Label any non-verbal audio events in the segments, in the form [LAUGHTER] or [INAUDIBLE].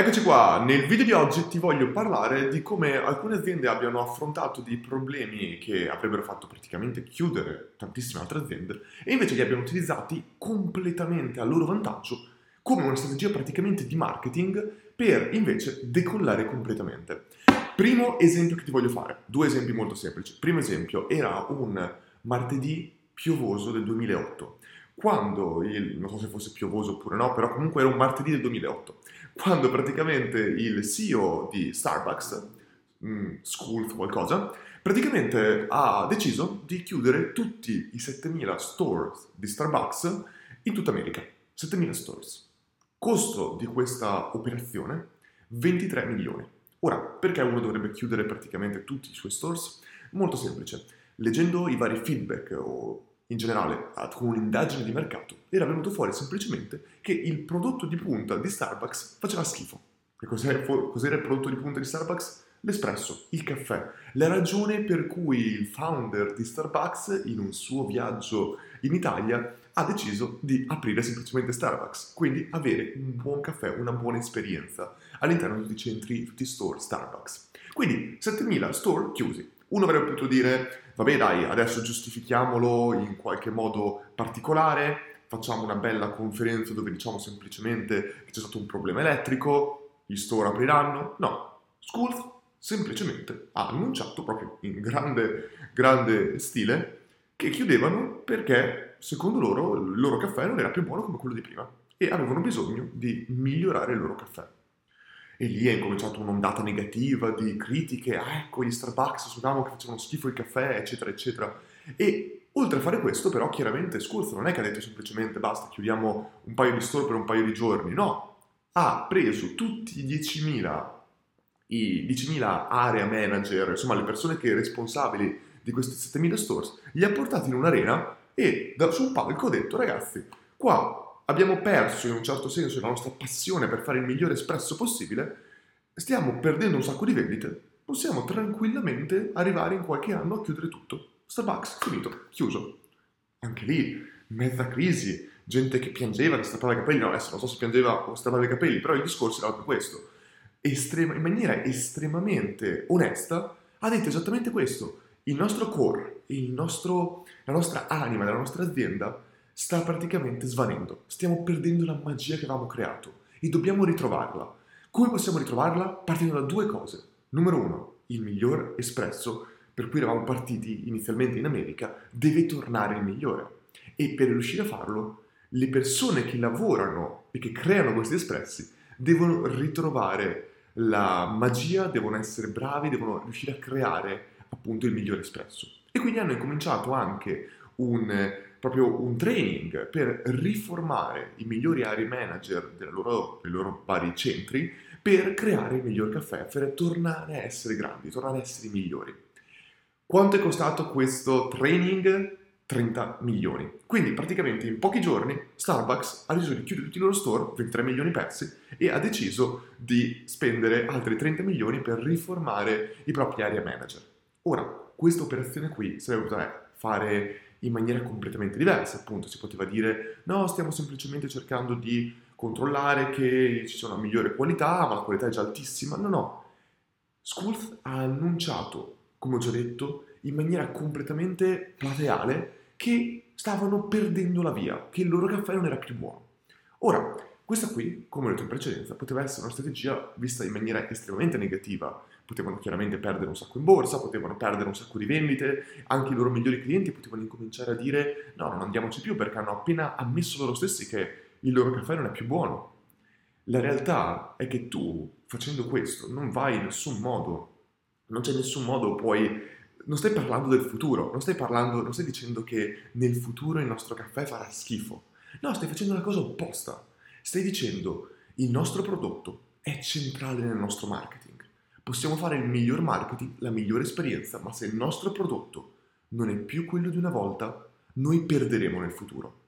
Eccoci qua, nel video di oggi ti voglio parlare di come alcune aziende abbiano affrontato dei problemi che avrebbero fatto praticamente chiudere tantissime altre aziende e invece li abbiano utilizzati completamente a loro vantaggio come una strategia praticamente di marketing per invece decollare completamente. Primo esempio che ti voglio fare, due esempi molto semplici. Primo esempio era un martedì piovoso del 2008 quando il, non so se fosse piovoso oppure no, però comunque era un martedì del 2008, quando praticamente il CEO di Starbucks, mm, Schools qualcosa, praticamente ha deciso di chiudere tutti i 7000 stores di Starbucks in tutta America. 7000 stores. Costo di questa operazione 23 milioni. Ora, perché uno dovrebbe chiudere praticamente tutti i suoi stores? Molto semplice. Leggendo i vari feedback o in generale con un'indagine di mercato, era venuto fuori semplicemente che il prodotto di punta di Starbucks faceva schifo. E cos'era, cos'era il prodotto di punta di Starbucks? L'espresso, il caffè. La ragione per cui il founder di Starbucks, in un suo viaggio in Italia, ha deciso di aprire semplicemente Starbucks, quindi avere un buon caffè, una buona esperienza all'interno di tutti i centri, tutti i store Starbucks. Quindi 7000 store chiusi. Uno avrebbe potuto dire, vabbè dai, adesso giustifichiamolo in qualche modo particolare, facciamo una bella conferenza dove diciamo semplicemente che c'è stato un problema elettrico, gli store apriranno. No, Schools semplicemente ha annunciato proprio in grande, grande stile che chiudevano perché secondo loro il loro caffè non era più buono come quello di prima e avevano bisogno di migliorare il loro caffè e lì è incominciata un'ondata negativa di critiche, ah ecco gli Starbucks sapevamo che facevano schifo il caffè, eccetera, eccetera. E oltre a fare questo, però, chiaramente Skurz non è che ha detto semplicemente basta, chiudiamo un paio di store per un paio di giorni, no, ha preso tutti i 10.000, i 10.000 area manager, insomma le persone che responsabili di questi 7.000 stores, li ha portati in un'arena e da, su un palco ha detto ragazzi, qua abbiamo perso in un certo senso la nostra passione per fare il migliore espresso possibile, stiamo perdendo un sacco di vendite, possiamo tranquillamente arrivare in qualche anno a chiudere tutto. Starbucks, finito, chiuso. Anche lì, mezza crisi, gente che piangeva, che strappava i capelli, no, adesso non so se piangeva o strappava i capelli, però il discorso era proprio questo. Estrema, in maniera estremamente onesta, ha detto esattamente questo. Il nostro core, il nostro, la nostra anima della nostra azienda sta praticamente svanendo. Stiamo perdendo la magia che avevamo creato e dobbiamo ritrovarla. Come possiamo ritrovarla? Partendo da due cose. Numero uno, il miglior espresso per cui eravamo partiti inizialmente in America deve tornare il migliore. E per riuscire a farlo, le persone che lavorano e che creano questi espressi devono ritrovare la magia, devono essere bravi, devono riuscire a creare appunto il migliore espresso. E quindi hanno incominciato anche un, proprio un training per riformare i migliori area manager loro, dei loro vari centri per creare il miglior caffè, per tornare a essere grandi, tornare a essere i migliori. Quanto è costato questo training? 30 milioni. Quindi praticamente in pochi giorni Starbucks ha deciso di chiudere tutti i loro store, 23 milioni persi, e ha deciso di spendere altri 30 milioni per riformare i propri area manager. Ora, questa operazione qui sarebbe potuta fare in maniera completamente diversa, appunto si poteva dire no, stiamo semplicemente cercando di controllare che ci sia una migliore qualità, ma la qualità è già altissima, no, no. Schools ha annunciato, come ho già detto, in maniera completamente plateale che stavano perdendo la via, che il loro caffè non era più buono. Ora, questa qui, come ho detto in precedenza, poteva essere una strategia vista in maniera estremamente negativa potevano chiaramente perdere un sacco in borsa, potevano perdere un sacco di vendite, anche i loro migliori clienti potevano incominciare a dire no, non andiamoci più perché hanno appena ammesso loro stessi che il loro caffè non è più buono. La realtà è che tu, facendo questo, non vai in nessun modo, non c'è nessun modo puoi... Non stai parlando del futuro, non stai parlando, non stai dicendo che nel futuro il nostro caffè farà schifo. No, stai facendo la cosa opposta. Stai dicendo il nostro prodotto è centrale nel nostro marketing Possiamo fare il miglior marketing, la migliore esperienza, ma se il nostro prodotto non è più quello di una volta, noi perderemo nel futuro.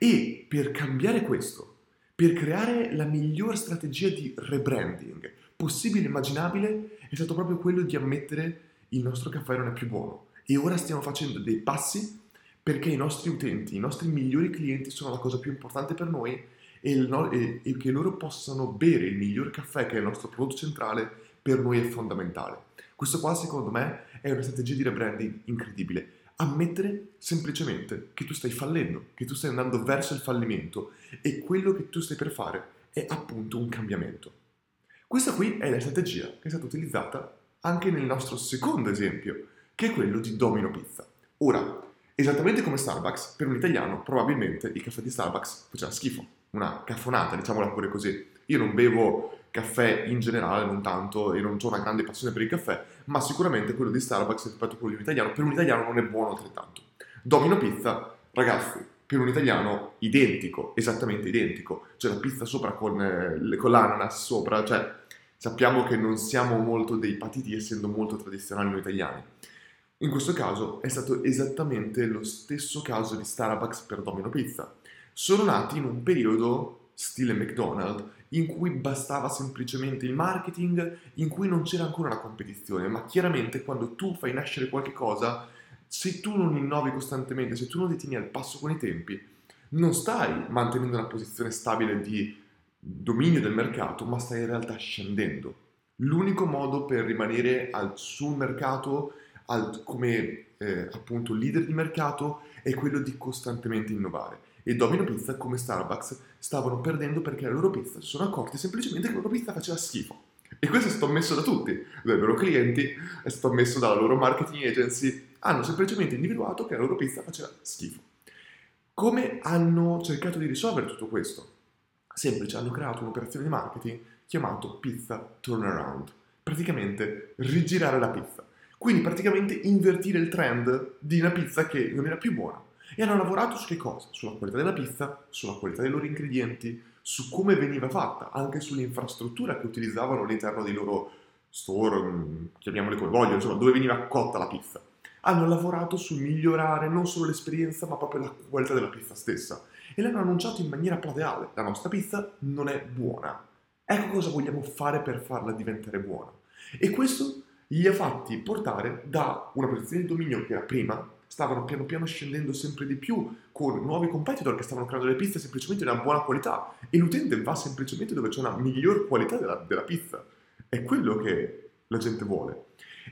E per cambiare questo, per creare la miglior strategia di rebranding possibile e immaginabile, è stato proprio quello di ammettere il nostro caffè non è più buono. E ora stiamo facendo dei passi perché i nostri utenti, i nostri migliori clienti sono la cosa più importante per noi e, no- e, e che loro possano bere il miglior caffè che è il nostro prodotto centrale per noi è fondamentale. Questo qua secondo me è una strategia di rebranding incredibile. Ammettere semplicemente che tu stai fallendo, che tu stai andando verso il fallimento e quello che tu stai per fare è appunto un cambiamento. Questa qui è la strategia che è stata utilizzata anche nel nostro secondo esempio, che è quello di Domino Pizza. Ora, esattamente come Starbucks, per un italiano probabilmente il caffè di Starbucks faceva schifo, una caffonata, diciamola pure così. Io non bevo caffè in generale, non tanto, e non ho una grande passione per il caffè, ma sicuramente quello di Starbucks rispetto a quello di un italiano, per un italiano non è buono altrettanto. Domino Pizza, ragazzi, per un italiano identico, esattamente identico, cioè la pizza sopra con, eh, con l'ananas sopra, cioè sappiamo che non siamo molto dei patiti essendo molto tradizionali noi italiani. In questo caso è stato esattamente lo stesso caso di Starbucks per Domino Pizza. Sono nati in un periodo stile McDonald's in cui bastava semplicemente il marketing, in cui non c'era ancora la competizione, ma chiaramente quando tu fai nascere qualche cosa, se tu non innovi costantemente, se tu non ti tieni al passo con i tempi, non stai mantenendo una posizione stabile di dominio del mercato, ma stai in realtà scendendo. L'unico modo per rimanere al, sul mercato al, come eh, appunto leader di mercato è quello di costantemente innovare. E Domino Pizza, come Starbucks, stavano perdendo perché la loro pizza si sono accorti semplicemente che la loro pizza faceva schifo. E questo è stato ammesso da tutti, dai loro clienti, è stato ammesso dalla loro marketing agency, hanno semplicemente individuato che la loro pizza faceva schifo. Come hanno cercato di risolvere tutto questo? Semplice, hanno creato un'operazione di marketing chiamato Pizza Turnaround. Praticamente rigirare la pizza. Quindi praticamente invertire il trend di una pizza che non era più buona. E hanno lavorato su che cosa? Sulla qualità della pizza, sulla qualità dei loro ingredienti, su come veniva fatta, anche sull'infrastruttura che utilizzavano all'interno dei loro store, mm, chiamiamoli come voglio, insomma, dove veniva cotta la pizza. Hanno lavorato su migliorare non solo l'esperienza, ma proprio la qualità della pizza stessa. E l'hanno annunciato in maniera plateale. La nostra pizza non è buona. Ecco cosa vogliamo fare per farla diventare buona. E questo li ha fatti portare da una posizione di dominio che era prima, stavano piano piano scendendo sempre di più con nuovi competitor che stavano creando le pizze semplicemente di una buona qualità e l'utente va semplicemente dove c'è una miglior qualità della, della pizza. È quello che la gente vuole.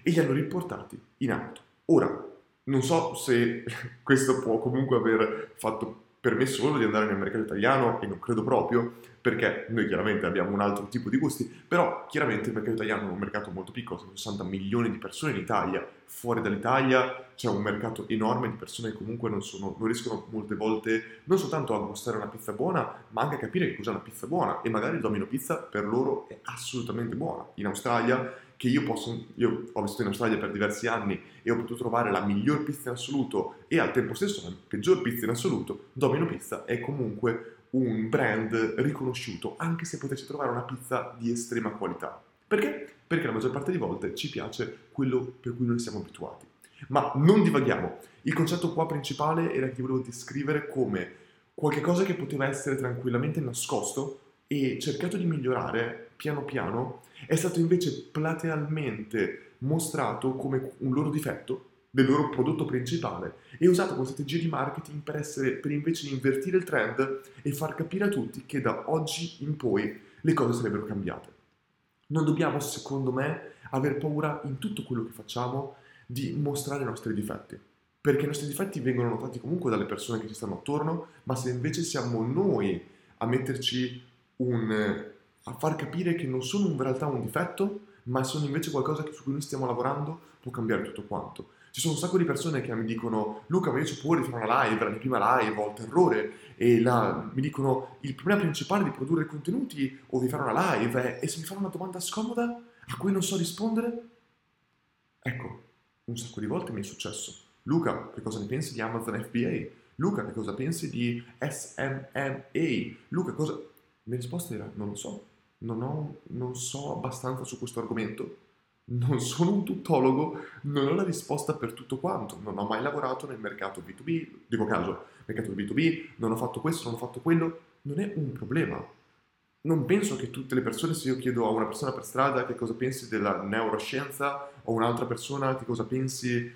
E li hanno riportati in alto. Ora, non so se [LAUGHS] questo può comunque aver fatto permesso loro di andare nel mercato italiano e non credo proprio, perché noi chiaramente abbiamo un altro tipo di gusti, però chiaramente il mercato italiano è un mercato molto piccolo, sono 60 milioni di persone in Italia, fuori dall'Italia c'è un mercato enorme di persone che comunque non, sono, non riescono molte volte non soltanto a gustare una pizza buona, ma anche a capire che cos'è una pizza buona e magari il Domino Pizza per loro è assolutamente buona. In Australia che io posso, io ho vissuto in Australia per diversi anni e ho potuto trovare la miglior pizza in assoluto e al tempo stesso la peggior pizza in assoluto, Domino Pizza è comunque un brand riconosciuto, anche se potete trovare una pizza di estrema qualità. Perché? Perché la maggior parte delle volte ci piace quello per cui noi siamo abituati. Ma non divaghiamo. Il concetto qua principale era che volevo descrivere come qualche cosa che poteva essere tranquillamente nascosto e cercato di migliorare piano piano è stato invece platealmente mostrato come un loro difetto del loro prodotto principale e usato come strategia di marketing per, essere, per invece invertire il trend e far capire a tutti che da oggi in poi le cose sarebbero cambiate. Non dobbiamo, secondo me, aver paura in tutto quello che facciamo di mostrare i nostri difetti, perché i nostri difetti vengono notati comunque dalle persone che ci stanno attorno, ma se invece siamo noi a metterci un a far capire che non sono in realtà un difetto, ma sono invece qualcosa su cui noi stiamo lavorando, può cambiare tutto quanto. Ci sono un sacco di persone che mi dicono Luca ma io ci può di fare una live, la mia prima live, ho il terrore e la, mi dicono il problema principale di produrre contenuti o di fare una live è e se mi fanno una domanda scomoda a cui non so rispondere? Ecco, un sacco di volte mi è successo. Luca, che cosa ne pensi di Amazon FBA? Luca, che cosa pensi di SMMA? Luca, cosa... La mia risposta era non lo so non, ho, non so abbastanza su questo argomento, non sono un tuttologo, non ho la risposta per tutto quanto, non ho mai lavorato nel mercato B2B, dico caso, mercato B2B, non ho fatto questo, non ho fatto quello, non è un problema. Non penso che tutte le persone, se io chiedo a una persona per strada che cosa pensi della neuroscienza, o un'altra persona che cosa pensi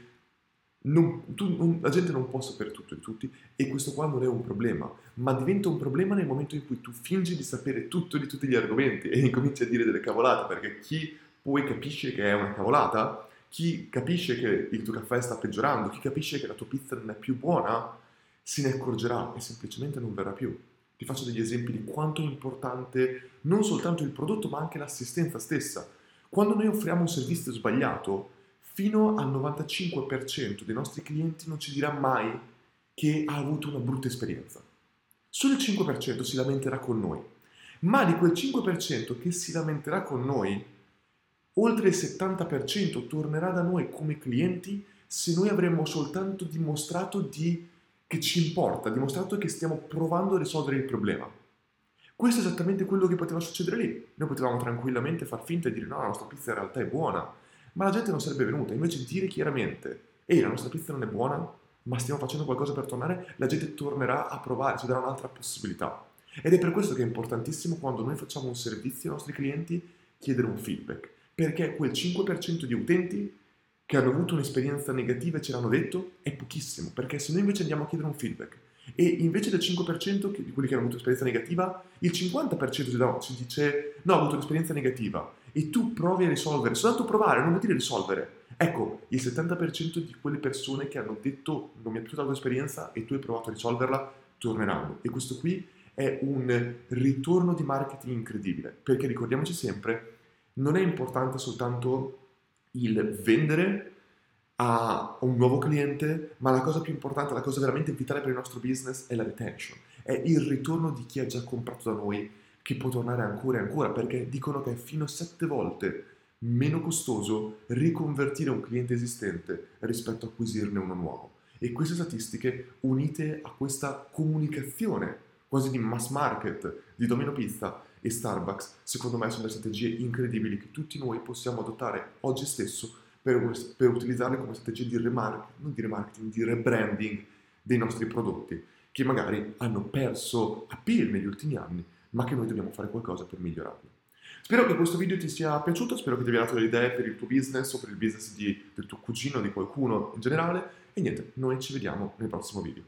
non, tu, non, la gente non può sapere tutto di tutti e questo qua non è un problema, ma diventa un problema nel momento in cui tu fingi di sapere tutto di tutti gli argomenti e incominci a dire delle cavolate, perché chi poi capisce che è una cavolata, chi capisce che il tuo caffè sta peggiorando, chi capisce che la tua pizza non è più buona, se ne accorgerà e semplicemente non verrà più. Ti faccio degli esempi di quanto è importante non soltanto il prodotto, ma anche l'assistenza stessa. Quando noi offriamo un servizio sbagliato, fino al 95% dei nostri clienti non ci dirà mai che ha avuto una brutta esperienza. Solo il 5% si lamenterà con noi. Ma di quel 5% che si lamenterà con noi, oltre il 70% tornerà da noi come clienti se noi avremmo soltanto dimostrato di che ci importa, dimostrato che stiamo provando a risolvere il problema. Questo è esattamente quello che poteva succedere lì. Noi potevamo tranquillamente far finta e dire no, la nostra pizza in realtà è buona, ma la gente non sarebbe venuta. Invece dire chiaramente, ehi, la nostra pizza non è buona, ma stiamo facendo qualcosa per tornare, la gente tornerà a provare, ci darà un'altra possibilità. Ed è per questo che è importantissimo quando noi facciamo un servizio ai nostri clienti chiedere un feedback, perché quel 5% di utenti che hanno avuto un'esperienza negativa e ce l'hanno detto è pochissimo, perché se noi invece andiamo a chiedere un feedback e invece del 5% di quelli che hanno avuto un'esperienza negativa, il 50% ci dice no, ho avuto un'esperienza negativa e tu provi a risolvere, soltanto provare, non vuol dire risolvere. Ecco, il 70% di quelle persone che hanno detto non mi è piaciuta la tua esperienza e tu hai provato a risolverla, torneranno. E questo qui è un ritorno di marketing incredibile, perché ricordiamoci sempre, non è importante soltanto il vendere a un nuovo cliente, ma la cosa più importante, la cosa veramente vitale per il nostro business è la retention, è il ritorno di chi ha già comprato da noi che può tornare ancora e ancora, perché dicono che è fino a sette volte meno costoso riconvertire un cliente esistente rispetto a acquisirne uno nuovo. E queste statistiche unite a questa comunicazione quasi di mass market di Domino Pizza e Starbucks, secondo me sono delle strategie incredibili che tutti noi possiamo adottare oggi stesso per, per utilizzarle come strategie di remarketing, non di remarketing, di rebranding dei nostri prodotti, che magari hanno perso appeal negli ultimi anni, ma che noi dobbiamo fare qualcosa per migliorarli. Spero che questo video ti sia piaciuto, spero che ti abbia dato delle idee per il tuo business o per il business di, del tuo cugino, di qualcuno in generale. E niente, noi ci vediamo nel prossimo video.